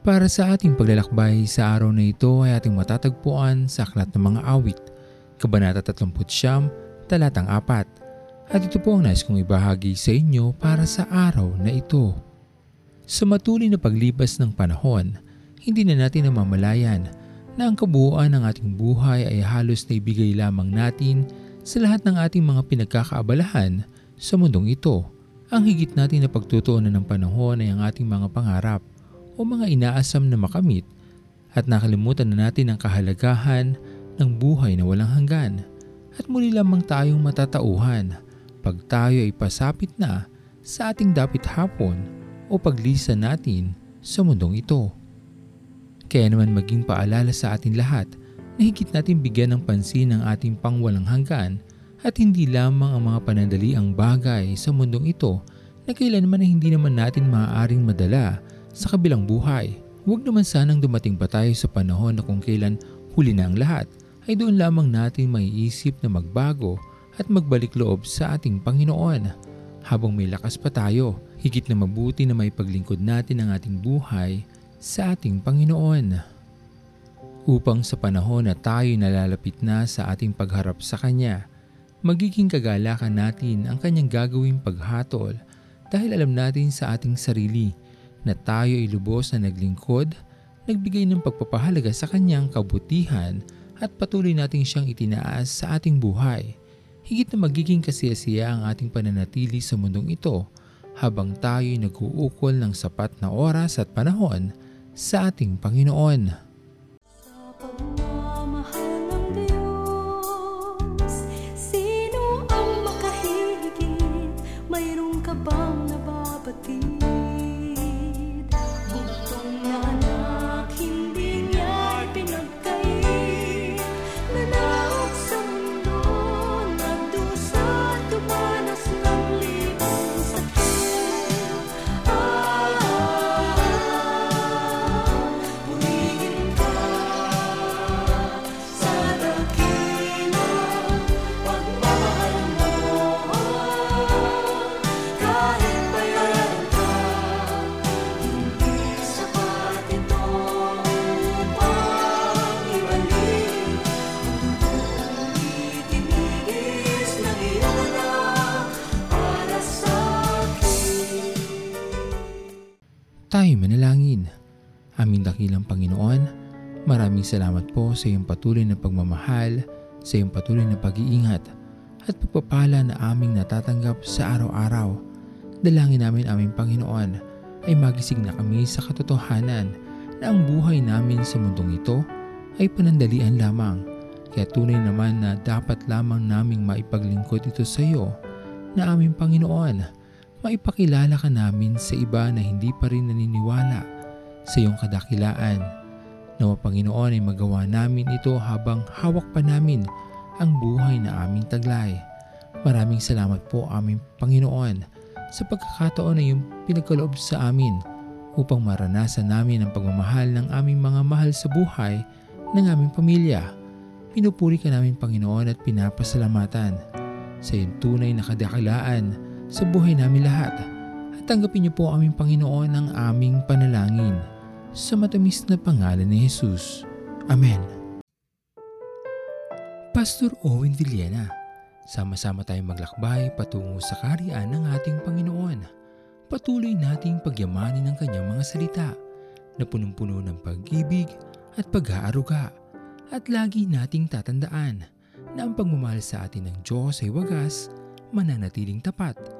Para sa ating paglalakbay sa araw na ito ay ating matatagpuan sa Aklat ng Mga Awit, Kabanata 30, Talatang 4. At ito po ang nais kong ibahagi sa inyo para sa araw na ito. Sa matuloy na paglipas ng panahon, hindi na natin namamalayan na ang kabuuan ng ating buhay ay halos na ibigay lamang natin sa lahat ng ating mga pinagkakaabalahan sa mundong ito. Ang higit natin na pagtutuunan ng panahon ay ang ating mga pangarap o mga inaasam na makamit at nakalimutan na natin ang kahalagahan ng buhay na walang hanggan at muli lamang tayong matatauhan pag tayo ay pasapit na sa ating dapit hapon o paglisan natin sa mundong ito. Kaya naman maging paalala sa atin lahat na higit natin bigyan ng pansin ang ating pangwalang hanggan at hindi lamang ang mga panandaliang bagay sa mundong ito na kailanman na hindi naman natin maaaring madala sa kabilang buhay. Huwag naman sanang dumating pa tayo sa panahon na kung kailan huli na ang lahat ay doon lamang natin maiisip na magbago at magbalik loob sa ating Panginoon. Habang may lakas pa tayo, higit na mabuti na may paglingkod natin ang ating buhay sa ating Panginoon. Upang sa panahon na tayo nalalapit na sa ating pagharap sa Kanya, magiging kagalakan natin ang kanyang gagawing paghatol dahil alam natin sa ating sarili na tayo ay lubos na naglingkod, nagbigay ng pagpapahalaga sa kanyang kabutihan at patuloy nating siyang itinaas sa ating buhay. Higit na magiging kasiyasiya ang ating pananatili sa mundong ito habang tayo ay nag-uukol ng sapat na oras at panahon sa ating Panginoon. Mayroon ka bang nababatid? Tayo manalangin. Aming dakilang Panginoon, maraming salamat po sa iyong patuloy na pagmamahal, sa iyong patuloy na pag-iingat at pagpapala na aming natatanggap sa araw-araw. Dalangin namin aming Panginoon ay magising na kami sa katotohanan na ang buhay namin sa mundong ito ay panandalian lamang. Kaya tunay naman na dapat lamang naming maipaglingkod ito sa iyo na aming Panginoon maipakilala ka namin sa iba na hindi pa rin naniniwala sa iyong kadakilaan. Nawa Panginoon ay magawa namin ito habang hawak pa namin ang buhay na aming taglay. Maraming salamat po aming Panginoon sa pagkakataon na iyong pinagkaloob sa amin upang maranasan namin ang pagmamahal ng aming mga mahal sa buhay ng aming pamilya. Pinupuri ka namin Panginoon at pinapasalamatan sa iyong tunay na kadakilaan sa buhay namin lahat. At tanggapin niyo po aming Panginoon ang aming panalangin sa matamis na pangalan ni Jesus. Amen. Pastor Owen Villena, sama-sama tayong maglakbay patungo sa kariyan ng ating Panginoon. Patuloy nating pagyamanin ang kanyang mga salita na punong-puno ng pag-ibig at pag-aaruga. At lagi nating tatandaan na ang pagmamahal sa atin ng Diyos ay wagas, mananatiling tapat